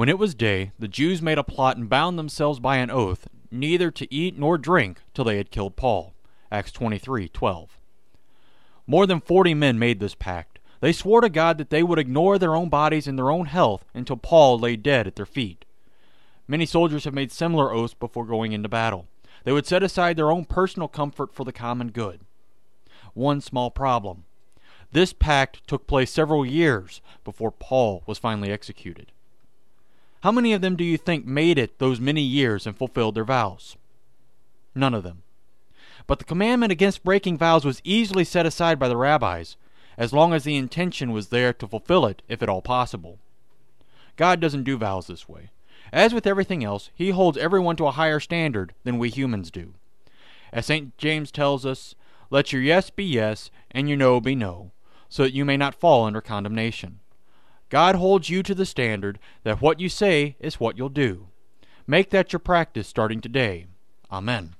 When it was day, the Jews made a plot and bound themselves by an oath neither to eat nor drink till they had killed Paul. Acts 23:12. More than 40 men made this pact. They swore to God that they would ignore their own bodies and their own health until Paul lay dead at their feet. Many soldiers have made similar oaths before going into battle. They would set aside their own personal comfort for the common good. One small problem. This pact took place several years before Paul was finally executed. How many of them do you think made it those many years and fulfilled their vows? None of them. But the commandment against breaking vows was easily set aside by the rabbis, as long as the intention was there to fulfill it, if at all possible. God doesn't do vows this way. As with everything else, He holds everyone to a higher standard than we humans do. As St. James tells us, let your yes be yes, and your no be no, so that you may not fall under condemnation. God holds you to the standard that what you say is what you'll do. Make that your practice starting today. Amen.